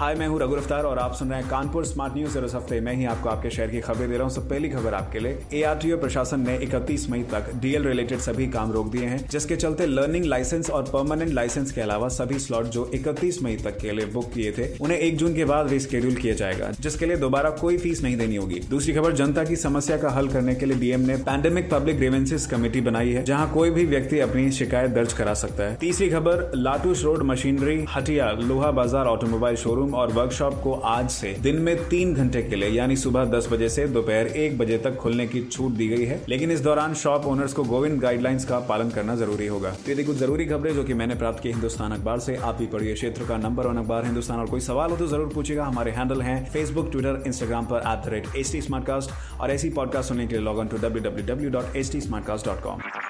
हाय, मैं हूँ रघु रफ्तार और आप सुन रहे हैं कानपुर स्मार्ट न्यूज़। हर हफ़्ते मैं ही आपको आपके शहर की खबरें दे रहा हूँ। सब पहली खबर आपके लिए। एआरटीओ प्रशासन ने 31 मई तक डीएल रिलेटेड सभी काम रोक दिए हैं, जिसके चलते लर्निंग लाइसेंस और परमानेंट लाइसेंस के अलावा सभी स्लॉट जो 31 मई तक के लिए बुक किए थे, उन्हें एक जून के बाद रिस्केड्यूल किया जाएगा, जिसके लिए दोबारा कोई फ़ीस नहीं देनी होगी। दूसरी खबर, जनता की समस्या का हल करने के लिए डीएम ने पैंडेमिक पब्लिक ग्रीवेंसेस कमेटी बनाई है, जहाँ कोई भी व्यक्ति अपनी शिकायत दर्ज करा सकता है। तीसरी खबर, लाटूस रोड मशीनरी, हटिया, लोहा बाज़ार ऑटोमोबाइल शोरूम और वर्कशॉप को आज से दिन में तीन घंटे के लिए, यानी सुबह दस बजे से दोपहर एक बजे तक खुलने की छूट दी गई है। लेकिन इस दौरान शॉप ओनर्स को गोविंद गाइडलाइंस का पालन करना ज़रूरी होगा। तो ये थी कुछ ज़रूरी खबरें जो कि मैंने प्राप्त की हिंदुस्तान अखबार से, आप भी पढ़िए क्षेत्र का नंबर वन अखबार हिंदुस्तान। और कोई सवाल हो तो ज़रूर पूछेगा हमारे हैंडल है फेसबुक ट्विटर इंस्टाग्राम पर एट रेट टी और ऐसी पॉडकास्ट सुनने के लिए log on to W W W dot H T